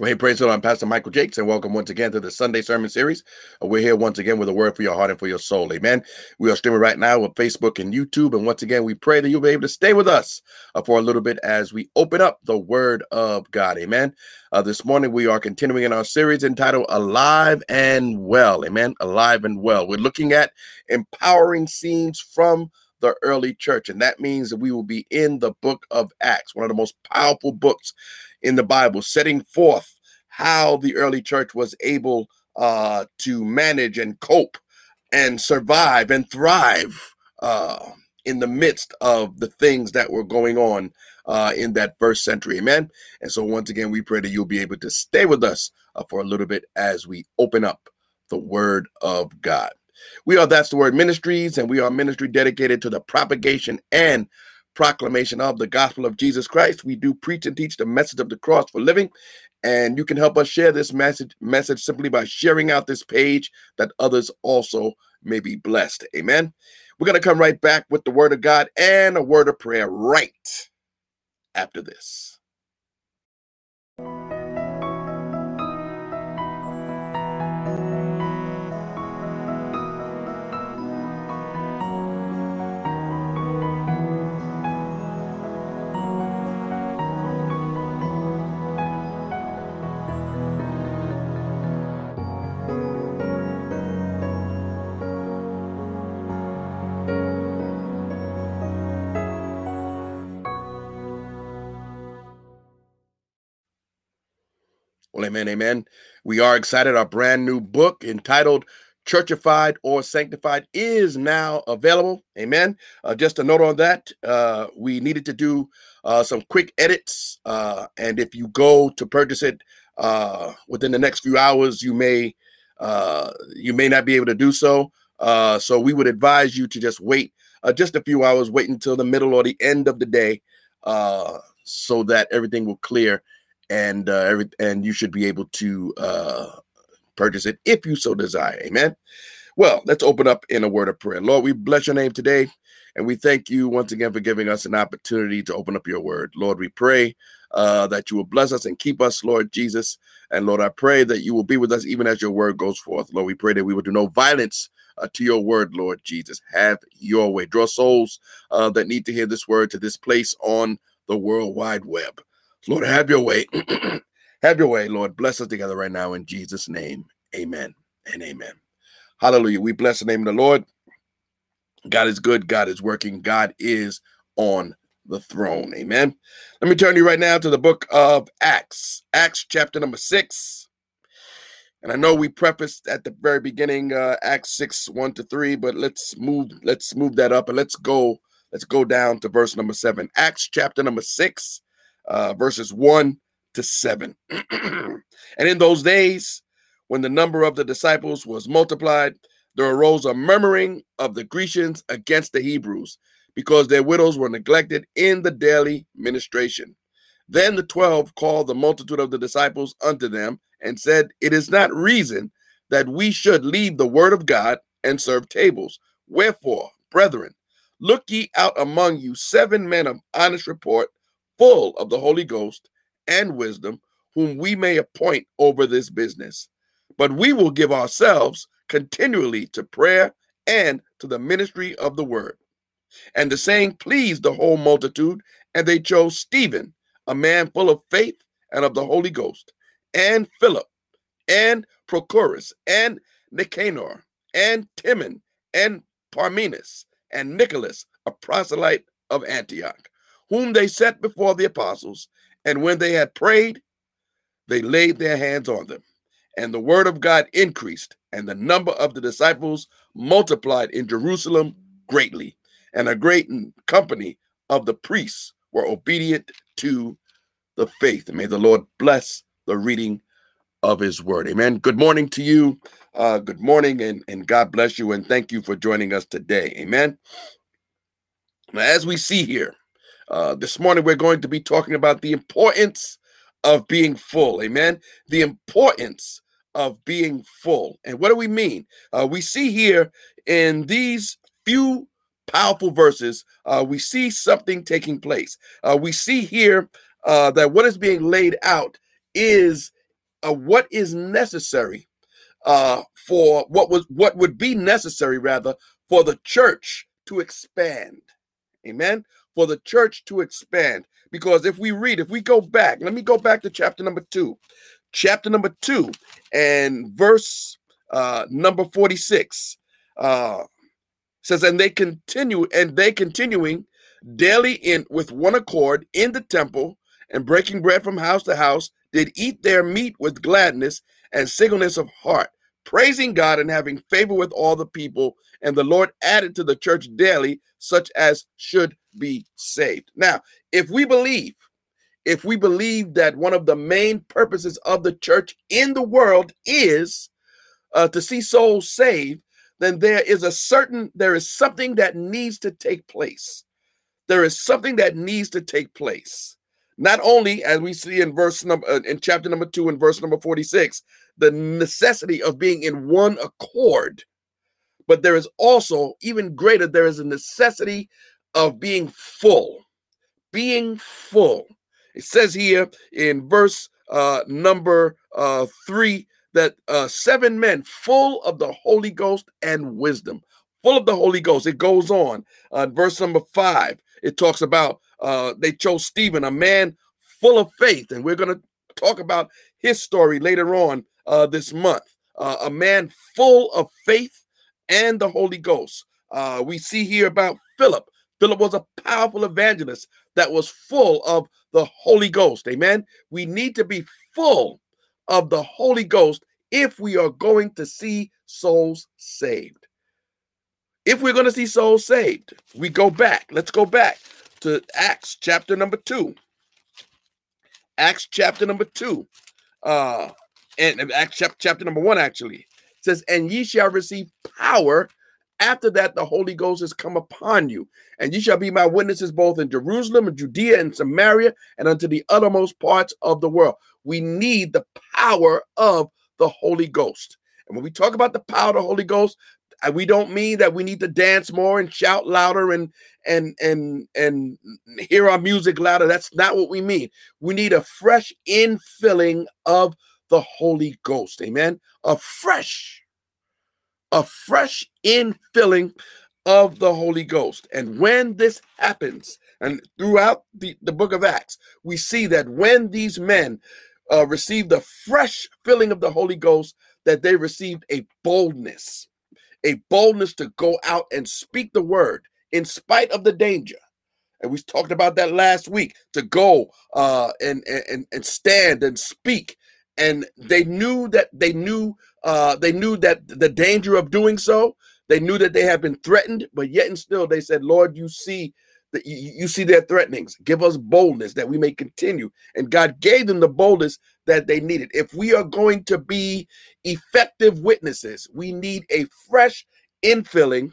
Well, hey, praise the Lord. I'm Pastor Michael Jakes, and welcome once again to the Sunday Sermon Series. Uh, we're here once again with a word for your heart and for your soul. Amen. We are streaming right now with Facebook and YouTube. And once again, we pray that you'll be able to stay with us uh, for a little bit as we open up the Word of God. Amen. Uh, this morning, we are continuing in our series entitled Alive and Well. Amen. Alive and Well. We're looking at empowering scenes from the early church. And that means that we will be in the book of Acts, one of the most powerful books in the Bible, setting forth how the early church was able uh, to manage and cope and survive and thrive uh, in the midst of the things that were going on uh, in that first century. Amen. And so, once again, we pray that you'll be able to stay with us uh, for a little bit as we open up the Word of God. We are That's the Word Ministries, and we are a ministry dedicated to the propagation and proclamation of the gospel of Jesus Christ. We do preach and teach the message of the cross for living. And you can help us share this message message simply by sharing out this page that others also may be blessed. Amen. We're going to come right back with the word of God and a word of prayer right after this. Amen, amen. We are excited. Our brand new book entitled Churchified or Sanctified is now available. Amen. Uh, just a note on that, uh, we needed to do uh, some quick edits. Uh, and if you go to purchase it uh, within the next few hours, you may uh, you may not be able to do so. so we would advise you to just wait just a few hours, wait until the middle or the end of the day so that everything will clear and uh, every, and you should be able to uh, purchase it if you so desire. Amen. Well, let's open up in a word of prayer. Lord, we bless your name today, and we thank you once again for giving us an opportunity to open up your word. Lord, we pray uh, that you will bless us and keep us, Lord Jesus. And Lord, I pray that you will be with us even as your word goes forth. Lord, we pray that we will do no violence uh, to your word, Lord Jesus. Have your way. Draw souls uh, that need to hear this word to this place on the World Wide Web. Lord, have your way. have your way, Lord. Bless us together right now in Jesus' name. Amen and amen. Hallelujah. We bless the name of the Lord. God is good. God is working. God is on the throne. Amen. Let me turn you right now to the book of Acts, Acts chapter number six. And I know we prefaced at the very beginning uh, Acts 6, 1 to 3, but let's move, let's move that up and let's go, let's go down to verse number seven. Acts chapter number six, uh, verses 1 to 7. and in those days, when the number of the disciples was multiplied, there arose a murmuring of the Grecians against the Hebrews, because their widows were neglected in the daily ministration. Then the twelve called the multitude of the disciples unto them and said, It is not reason that we should leave the word of God and serve tables. Wherefore, brethren, look ye out among you seven men of honest report, full of the Holy Ghost and wisdom, whom we may appoint over this business. But we will give ourselves continually to prayer and to the ministry of the word. And the saying pleased the whole multitude, and they chose Stephen, a man full of faith and of the Holy Ghost, and Philip, and Prochorus, and Nicanor, and Timon, and Parmenas, and Nicholas, a proselyte of Antioch whom they set before the apostles. And when they had prayed, they laid their hands on them. And the word of God increased, and the number of the disciples multiplied in Jerusalem greatly. And a great company of the priests were obedient to the faith. May the Lord bless the reading of his word. Amen. Good morning to you. Uh, good morning, and, and God bless you. And thank you for joining us today. Amen. Now, as we see here, uh, this morning, we're going to be talking about the importance of being full. Amen. The importance of being full. And what do we mean? Uh, we see here in these few powerful verses, uh, we see something taking place. Uh, we see here uh, that what is being laid out is uh, what is necessary uh, for what was what would be necessary rather for the church to expand. Amen. For the church to expand. Because if we read, if we go back, let me go back to chapter number two. Chapter number two and verse uh, number 46 uh, says, and they continue, and they continuing daily in with one accord in the temple and breaking bread from house to house, did eat their meat with gladness and singleness of heart, praising God and having favor with all the people. And the Lord added to the church daily such as should be saved. Now, if we believe, if we believe that one of the main purposes of the church in the world is uh, to see souls saved, then there is a certain, there is something that needs to take place. There is something that needs to take place. Not only, as we see in verse number, uh, in chapter number two and verse number 46, the necessity of being in one accord, but there is also, even greater, there is a necessity of being full. Being full. It says here in verse uh, number uh, three that uh, seven men full of the Holy Ghost and wisdom, full of the Holy Ghost. It goes on. Uh, verse number five, it talks about uh, they chose Stephen, a man full of faith, and we're going to talk about his story later on uh, this month. Uh, a man full of faith and the Holy Ghost. Uh, we see here about Philip. Philip was a powerful evangelist that was full of the Holy Ghost. Amen. We need to be full of the Holy Ghost if we are going to see souls saved. If we're going to see souls saved, we go back. Let's go back to Acts chapter number two. Acts chapter number two. Uh, and Acts chapter, chapter number one actually says, And ye shall receive power. After that, the Holy Ghost has come upon you, and ye shall be my witnesses both in Jerusalem and Judea and Samaria and unto the uttermost parts of the world. We need the power of the Holy Ghost. And when we talk about the power of the Holy Ghost, we don't mean that we need to dance more and shout louder and and and and hear our music louder. That's not what we mean. We need a fresh infilling of the Holy Ghost. Amen. A fresh, a fresh infilling of the Holy Ghost. And when this happens, and throughout the, the book of Acts, we see that when these men uh, received the fresh filling of the Holy Ghost, that they received a boldness, a boldness to go out and speak the word in spite of the danger. And we talked about that last week to go uh, and, and and stand and speak. And they knew that they knew uh, they knew that the danger of doing so. They knew that they had been threatened, but yet and still they said, "Lord, you see that you, you see their threatenings. Give us boldness that we may continue. And God gave them the boldness that they needed. If we are going to be effective witnesses, we need a fresh infilling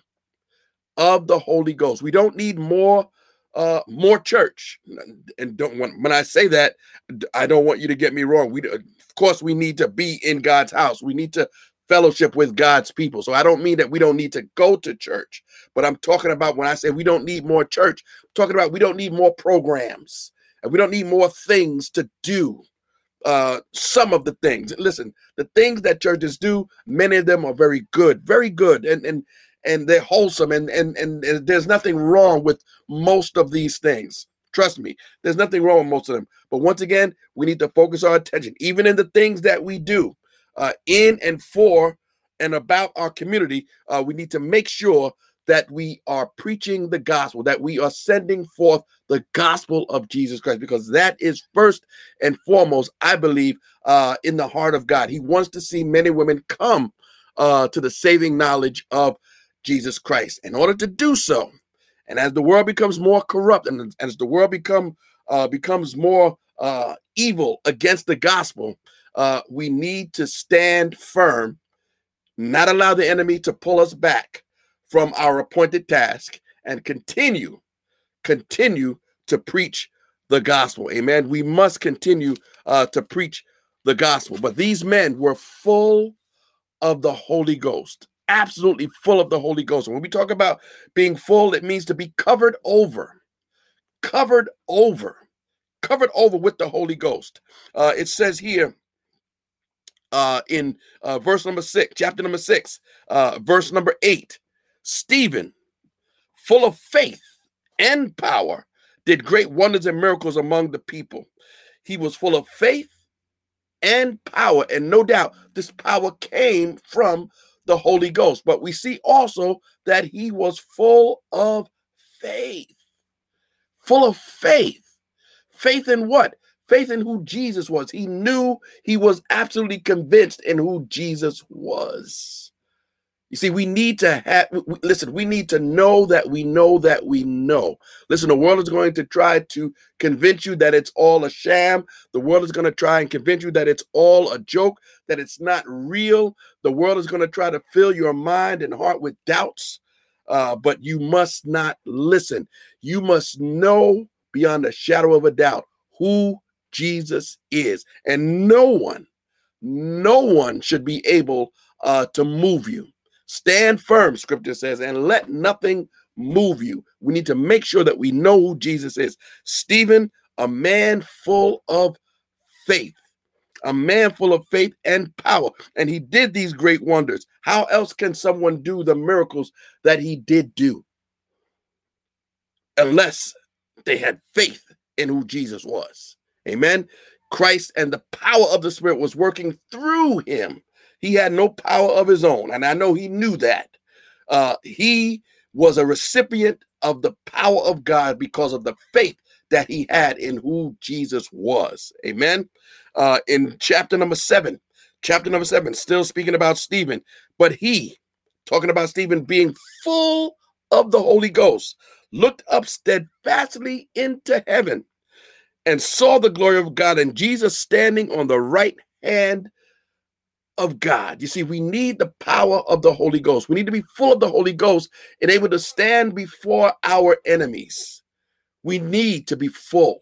of the Holy Ghost. We don't need more uh more church and don't want when i say that i don't want you to get me wrong we of course we need to be in god's house we need to fellowship with God's people. So I don't mean that we don't need to go to church, but I'm talking about when I say we don't need more church, I'm talking about we don't need more programs and we don't need more things to do. Uh, some of the things. Listen, the things that churches do, many of them are very good, very good, and and and they're wholesome, and and and, and there's nothing wrong with most of these things. Trust me, there's nothing wrong with most of them. But once again, we need to focus our attention, even in the things that we do uh, in and for and about our community, uh, we need to make sure that we are preaching the gospel, that we are sending forth the gospel of Jesus Christ, because that is first and foremost, I believe, uh, in the heart of God. He wants to see many women come uh, to the saving knowledge of Jesus Christ. In order to do so, and as the world becomes more corrupt, and as the world become uh, becomes more uh, evil against the gospel, uh, we need to stand firm, not allow the enemy to pull us back from our appointed task, and continue, continue to preach the gospel. Amen. We must continue uh, to preach the gospel. But these men were full of the Holy Ghost, absolutely full of the Holy Ghost. When we talk about being full, it means to be covered over, covered over, covered over with the Holy Ghost. Uh, it says here uh, in uh, verse number six, chapter number six, uh, verse number eight. Stephen, full of faith and power, did great wonders and miracles among the people. He was full of faith and power, and no doubt this power came from the Holy Ghost. But we see also that he was full of faith. Full of faith. Faith in what? Faith in who Jesus was. He knew he was absolutely convinced in who Jesus was. You see, we need to have, listen, we need to know that we know that we know. Listen, the world is going to try to convince you that it's all a sham. The world is going to try and convince you that it's all a joke, that it's not real. The world is going to try to fill your mind and heart with doubts. Uh, but you must not listen. You must know beyond a shadow of a doubt who Jesus is. And no one, no one should be able uh, to move you. Stand firm, scripture says, and let nothing move you. We need to make sure that we know who Jesus is. Stephen, a man full of faith, a man full of faith and power. And he did these great wonders. How else can someone do the miracles that he did do? Unless they had faith in who Jesus was. Amen. Christ and the power of the Spirit was working through him. He had no power of his own. And I know he knew that. Uh, he was a recipient of the power of God because of the faith that he had in who Jesus was. Amen. Uh, in chapter number seven, chapter number seven, still speaking about Stephen, but he, talking about Stephen being full of the Holy Ghost, looked up steadfastly into heaven and saw the glory of God and Jesus standing on the right hand of God. You see, we need the power of the Holy Ghost. We need to be full of the Holy Ghost and able to stand before our enemies. We need to be full.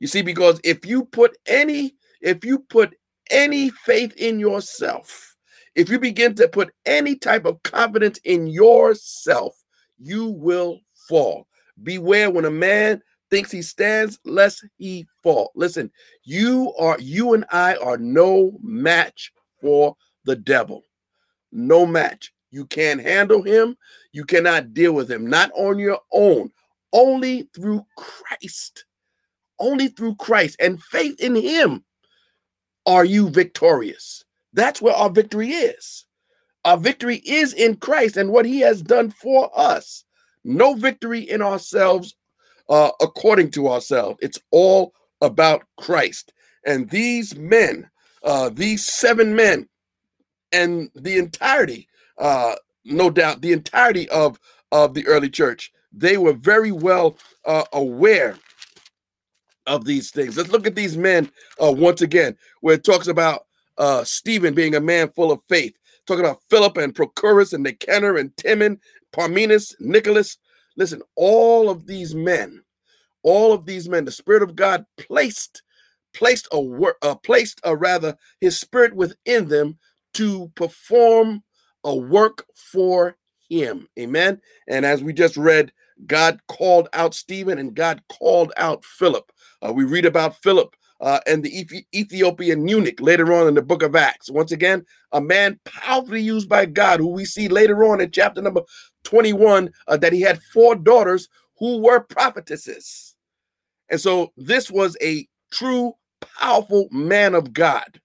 You see, because if you put any, if you put any faith in yourself, if you begin to put any type of confidence in yourself, you will fall. Beware when a man thinks he stands, lest he fall. Listen, you are you and I are no match for the devil. No match. You can't handle him. You cannot deal with him. Not on your own. Only through Christ. Only through Christ and faith in him are you victorious. That's where our victory is. Our victory is in Christ and what he has done for us. No victory in ourselves uh, according to ourselves. It's all about Christ. And these men, uh, these seven men, and the entirety, uh, no doubt, the entirety of of the early church, they were very well uh, aware of these things. Let's look at these men uh, once again, where it talks about uh, Stephen being a man full of faith, talking about Philip and Prochorus and Nicanor and Timon, Parmenas, Nicholas, Listen, all of these men, all of these men, the Spirit of God placed placed a work, uh, placed a rather His Spirit within them to perform a work for Him. Amen. And as we just read, God called out Stephen and God called out Philip. Uh, we read about Philip uh, and the Ethiopian eunuch later on in the book of Acts. Once again, a man powerfully used by God, who we see later on in chapter number 21 uh, that he had four daughters who were prophetesses. And so this was a true, powerful man of God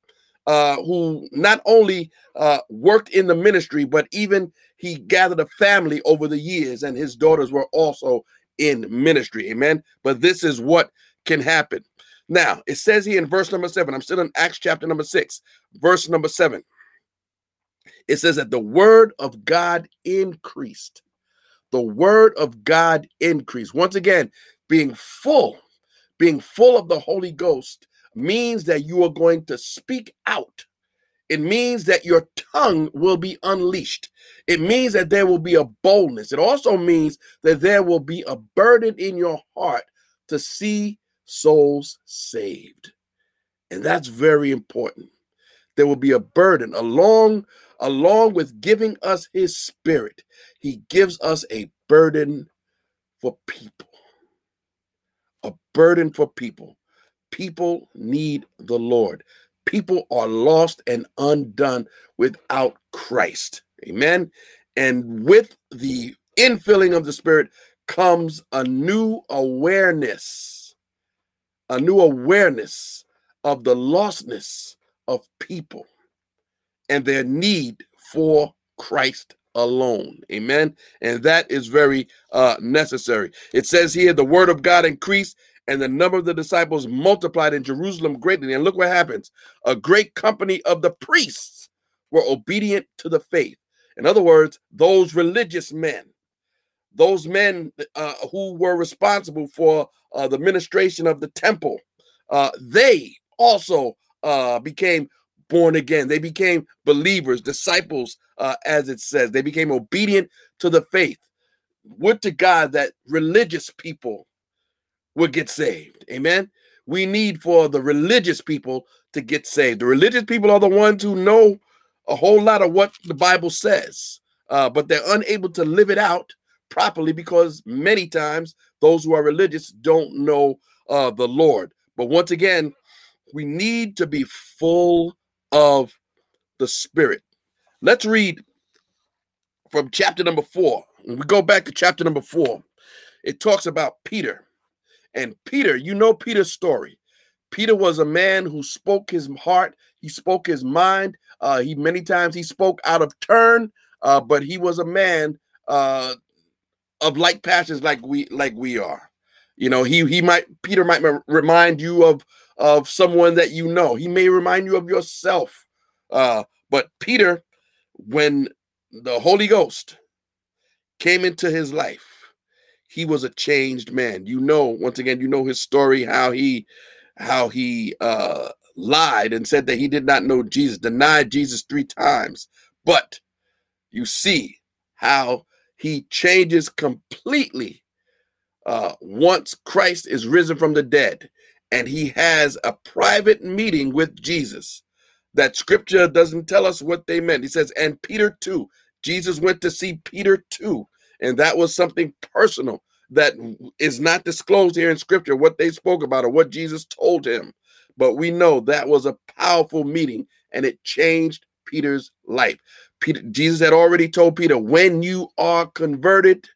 uh, who not only uh, worked in the ministry, but even he gathered a family over the years, and his daughters were also in ministry. Amen. But this is what can happen. Now, it says here in verse number seven, I'm still in Acts chapter number six, verse number seven. It says that the word of God increased. The word of God increased. Once again, being full, being full of the Holy Ghost means that you are going to speak out. It means that your tongue will be unleashed. It means that there will be a boldness. It also means that there will be a burden in your heart to see souls saved. And that's very important. There will be a burden along along with giving us his spirit. He gives us a burden for people. A burden for people. People need the Lord. people are lost and undone without Christ. Amen. And with the infilling of the Spirit comes a new awareness, a new awareness of the lostness of people and their need for Christ alone. Amen. And that is very uh, necessary. It says here the word of God increased and the number of the disciples multiplied in Jerusalem greatly. And look what happens a great company of the priests were obedient to the faith. In other words, those religious men, those men uh, who were responsible for uh, the ministration of the temple, uh, they also uh, became born again. They became believers, disciples, uh, as it says. They became obedient to the faith. Would to God that religious people would get saved. Amen. We need for the religious people to get saved. The religious people are the ones who know a whole lot of what the Bible says, uh, but they're unable to live it out properly because many times those who are religious don't know uh, the Lord. But once again, we need to be full of the Spirit. Let's read from chapter number four. When we go back to chapter number four, it talks about Peter. And Peter, you know Peter's story. Peter was a man who spoke his heart, he spoke his mind. Uh, he many times he spoke out of turn, uh, but he was a man uh, of like passions, like we like we are. You know, he he might Peter might remind you of of someone that you know. He may remind you of yourself. Uh, but Peter, when the Holy Ghost came into his life, he was a changed man. You know, once again, you know his story, how he how he uh lied and said that he did not know Jesus, denied Jesus three times. But you see how he changes completely uh, once Christ is risen from the dead and he has a private meeting with Jesus. That scripture doesn't tell us what they meant. He says, and Peter too. Jesus went to see Peter too. And that was something personal that is not disclosed here in scripture, what they spoke about or what Jesus told him. But we know that was a powerful meeting and it changed Peter's life. Peter, Jesus had already told Peter, when you are converted,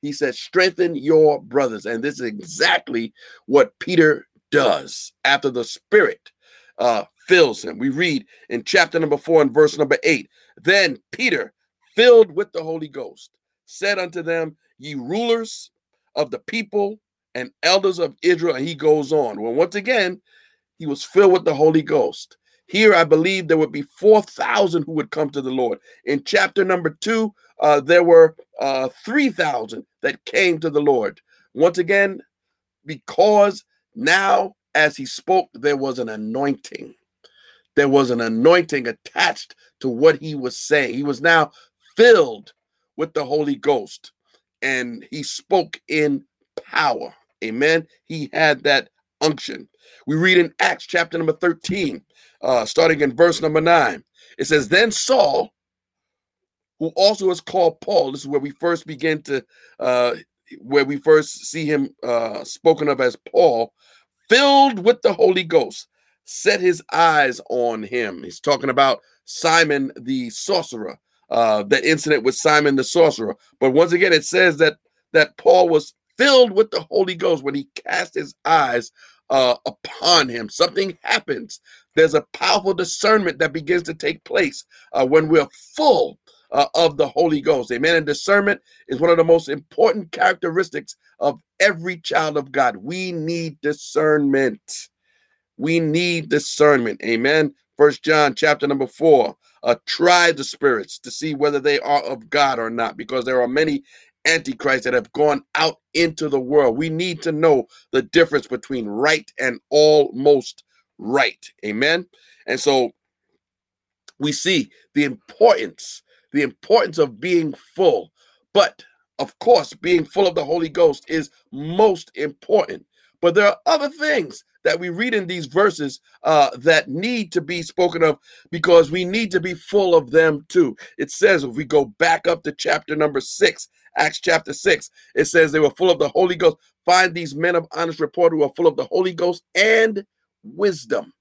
he said, strengthen your brothers. And this is exactly what Peter does after the Spirit uh, fills him. We read in chapter number four and verse number eight. Then Peter, filled with the Holy Ghost, said unto them, Ye rulers of the people and elders of Israel. And he goes on. Well, once again, he was filled with the Holy Ghost. Here, I believe there would be 4,000 who would come to the Lord. In chapter number two, uh, there were uh, 3,000 that came to the Lord. Once again, because now, as he spoke, there was an anointing. There was an anointing attached to what he was saying. He was now filled with the Holy Ghost and he spoke in power. Amen. He had that unction. We read in Acts chapter number 13, uh, starting in verse number 9. It says, Then Saul, who also is called Paul, this is where we first begin to uh, where we first see him uh, spoken of as Paul, filled with the Holy Ghost, set his eyes on him. He's talking about Simon the sorcerer, uh, the incident with Simon the sorcerer. But once again, it says that that Paul was filled with the Holy Ghost when he cast his eyes uh, upon him. Something happens. There's a powerful discernment that begins to take place uh, when we're full uh, of the Holy Ghost. Amen. And discernment is one of the most important characteristics of every child of God. We need discernment. We need discernment. Amen. First John chapter number four. Uh, try the spirits to see whether they are of God or not, because there are many antichrists that have gone out into the world. We need to know the difference between right and almost right. Amen. And so we see the importance the importance of being full. But of course, being full of the Holy Ghost is most important. But there are other things that we read in these verses uh, that need to be spoken of because we need to be full of them too. It says, if we go back up to chapter number six, Acts chapter six, it says they were full of the Holy Ghost. Find these men of honest report who are full of the Holy Ghost and wisdom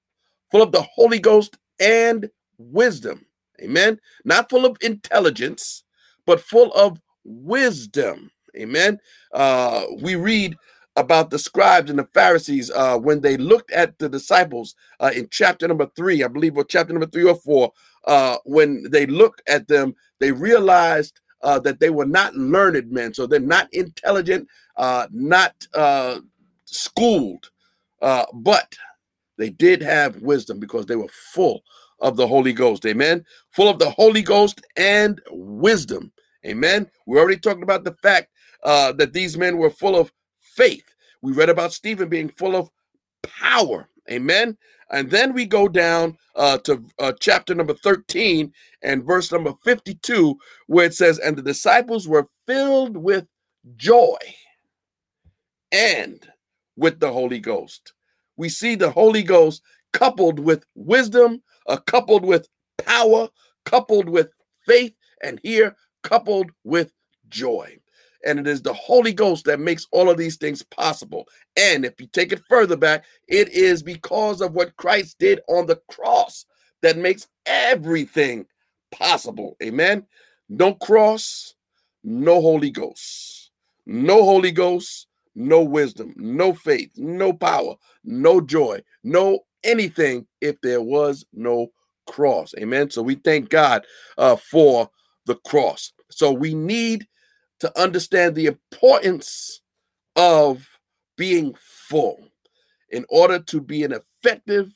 full of the Holy Ghost and wisdom. Amen. Not full of intelligence, but full of wisdom. Amen. Uh, we read about the scribes and the Pharisees uh, when they looked at the disciples uh, in chapter number three, I believe, or chapter number three or four. Uh, when they looked at them, they realized uh, that they were not learned men, so they're not intelligent, uh, not uh, schooled, but they did have wisdom because they were full of the Holy Ghost. Amen. Full of the Holy Ghost and wisdom. Amen. We already talked about the fact that these men were full of faith. We read about Stephen being full of power. Amen. And then we go down uh, to uh, chapter number 13 and verse number 52, where it says, And the disciples were filled with joy and with the Holy Ghost. We see the Holy Ghost coupled with wisdom, uh, coupled with power, coupled with faith, and here coupled with joy. And it is the Holy Ghost that makes all of these things possible. And if you take it further back, it is because of what Christ did on the cross that makes everything possible. Amen. No cross, no Holy Ghost. No Holy Ghost, no wisdom, no faith, no power, no joy, no anything if there was no cross. Amen. So we thank God uh, for the cross. So we need to understand the importance of being full in order to be an effective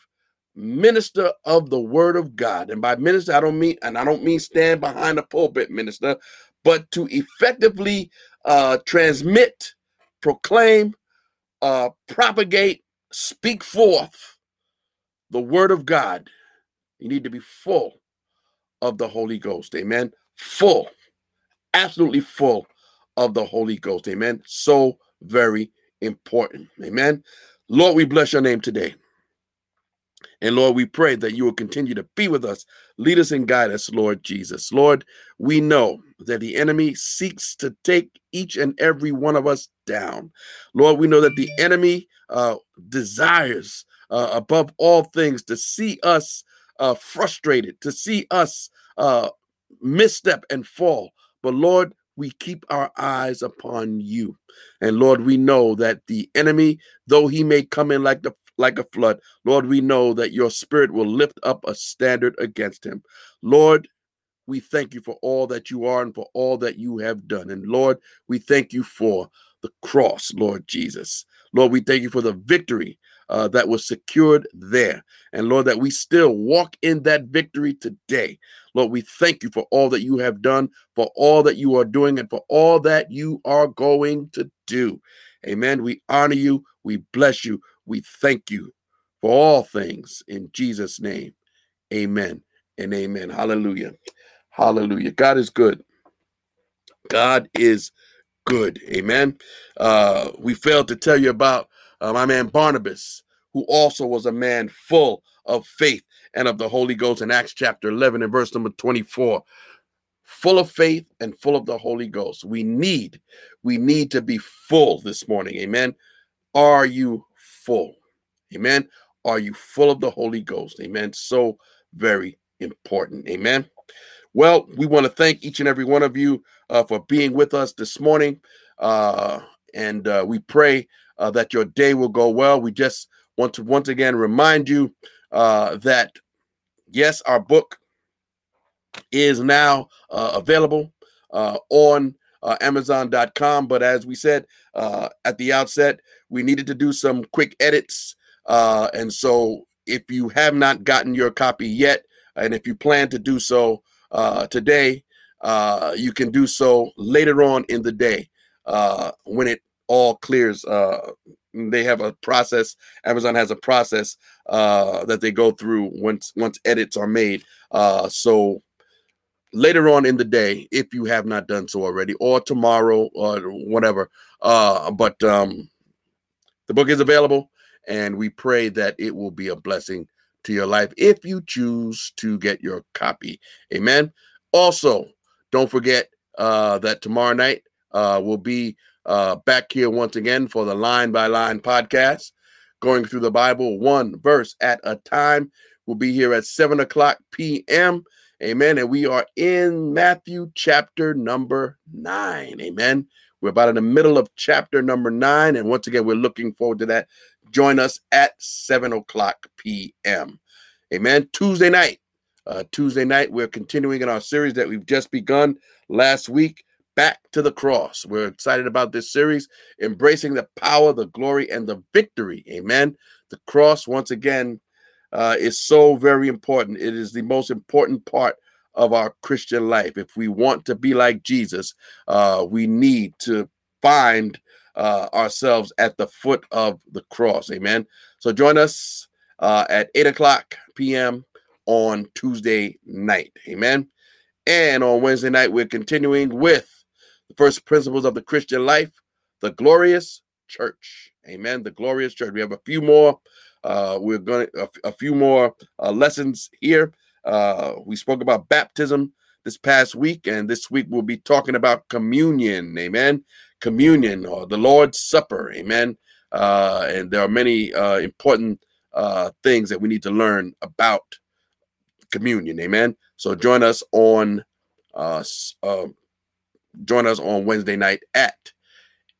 minister of the word of God. And by minister, I don't mean, and I don't mean stand behind a pulpit minister, but to effectively uh, transmit, proclaim, uh, propagate, speak forth the word of God. You need to be full of the Holy Ghost. Amen. Full, absolutely full of the Holy Ghost. Amen. So very important. Amen. Lord, we bless your name today. And Lord, we pray that you will continue to be with us, lead us and guide us, Lord Jesus. Lord, we know that the enemy seeks to take each and every one of us down. Lord, we know that the enemy uh, desires uh, above all things to see us uh, frustrated, to see us uh, misstep and fall. But Lord, we keep our eyes upon you. And Lord, we know that the enemy, though he may come in like the like a flood, Lord, we know that your spirit will lift up a standard against him. Lord, we thank you for all that you are and for all that you have done. And Lord, we thank you for the cross, Lord Jesus. Lord, we thank you for the victory uh, that was secured there. And Lord, that we still walk in that victory today. Lord, we thank you for all that you have done, for all that you are doing, and for all that you are going to do. Amen. We honor you. We bless you. We thank you for all things in Jesus' name. Amen and amen. Hallelujah. Hallelujah. God is good. God is good. Amen. Uh, we failed to tell you about uh, my man Barnabas, who also was a man full of faith and of the Holy Ghost in Acts chapter 11 and verse number 24. Full of faith and full of the Holy Ghost. We need, we need to be full this morning. Amen. Are you full? Amen. Are you full of the Holy Ghost? Amen. So very important. Amen. Well, we want to thank each and every one of you uh, for being with us this morning. Uh, and uh, we pray uh, that your day will go well. We just want to once again remind you uh, that, yes, our book is now uh, available uh, on uh, Amazon.com. But as we said uh, at the outset, we needed to do some quick edits. and so if you have not gotten your copy yet, and if you plan to do so today, you can do so later on in the day when it all clears. Uh, they have a process. Amazon has a process uh, that they go through once once edits are made. Uh, so later on in the day, if you have not done so already, or tomorrow or whatever. Uh, but um, the book is available, and we pray that it will be a blessing to your life if you choose to get your copy. Amen. Also, don't forget uh, that tomorrow night uh, will be uh, back here once again for the Line by Line podcast. going through the Bible one verse at a time. We'll be here at 7 o'clock p.m. Amen. And we are in Matthew chapter number nine. Amen. We're about in the middle of chapter number nine. And once again, we're looking forward to that. Join us at 7 o'clock p.m. Amen. Tuesday night. Uh, Tuesday night, we're continuing in our series that we've just begun last week back to the cross. We're excited about this series, embracing the power, the glory, and the victory. Amen. The cross, once again, uh, is so very important. It is the most important part of our Christian life. If we want to be like Jesus, uh, we need to find uh, ourselves at the foot of the cross. Amen. So join us uh, at 8 o'clock p.m. on Tuesday night. Amen. And on Wednesday night, we're continuing with first principles of the Christian life, the glorious church. Amen. The glorious church. We have a few more uh, we're going to a, a, few more uh, lessons here. Uh, we spoke about baptism this past week, and this week we'll be talking about communion. Amen. Communion or the Lord's Supper. Amen. Uh, and there are many uh, important uh, things that we need to learn about communion. Amen. So join us on uh, uh, join us on Wednesday night at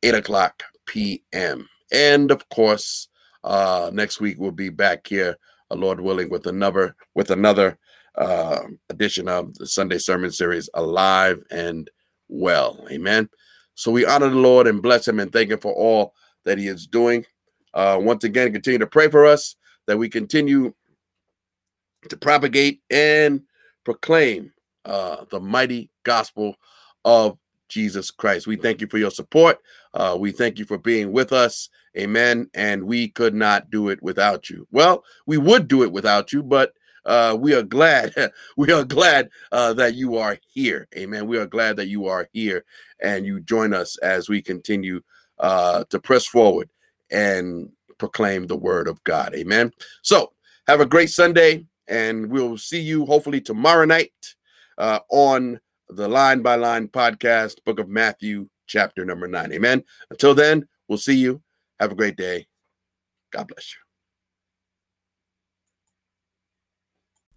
eight o'clock p.m. And of course, uh, next week we'll be back here, uh, Lord willing, with another with another uh, edition of the Sunday Sermon Series, Alive and Well. Amen. So we honor the Lord and bless Him and thank Him for all that He is doing. Uh, once again, continue to pray for us that we continue to propagate and proclaim uh, the mighty gospel of Jesus Christ. We thank you for your support. Uh, we thank you for being with us. Amen. And we could not do it without you. Well, we would do it without you, but uh, we are glad. we are glad uh, that you are here. Amen. We are glad that you are here and you join us as we continue uh, to press forward and proclaim the word of God. Amen. So have a great Sunday, and we'll see you hopefully tomorrow night uh, on the Line by Line podcast, book of Matthew, chapter number nine. Amen. Until then, we'll see you. Have a great day. God bless you.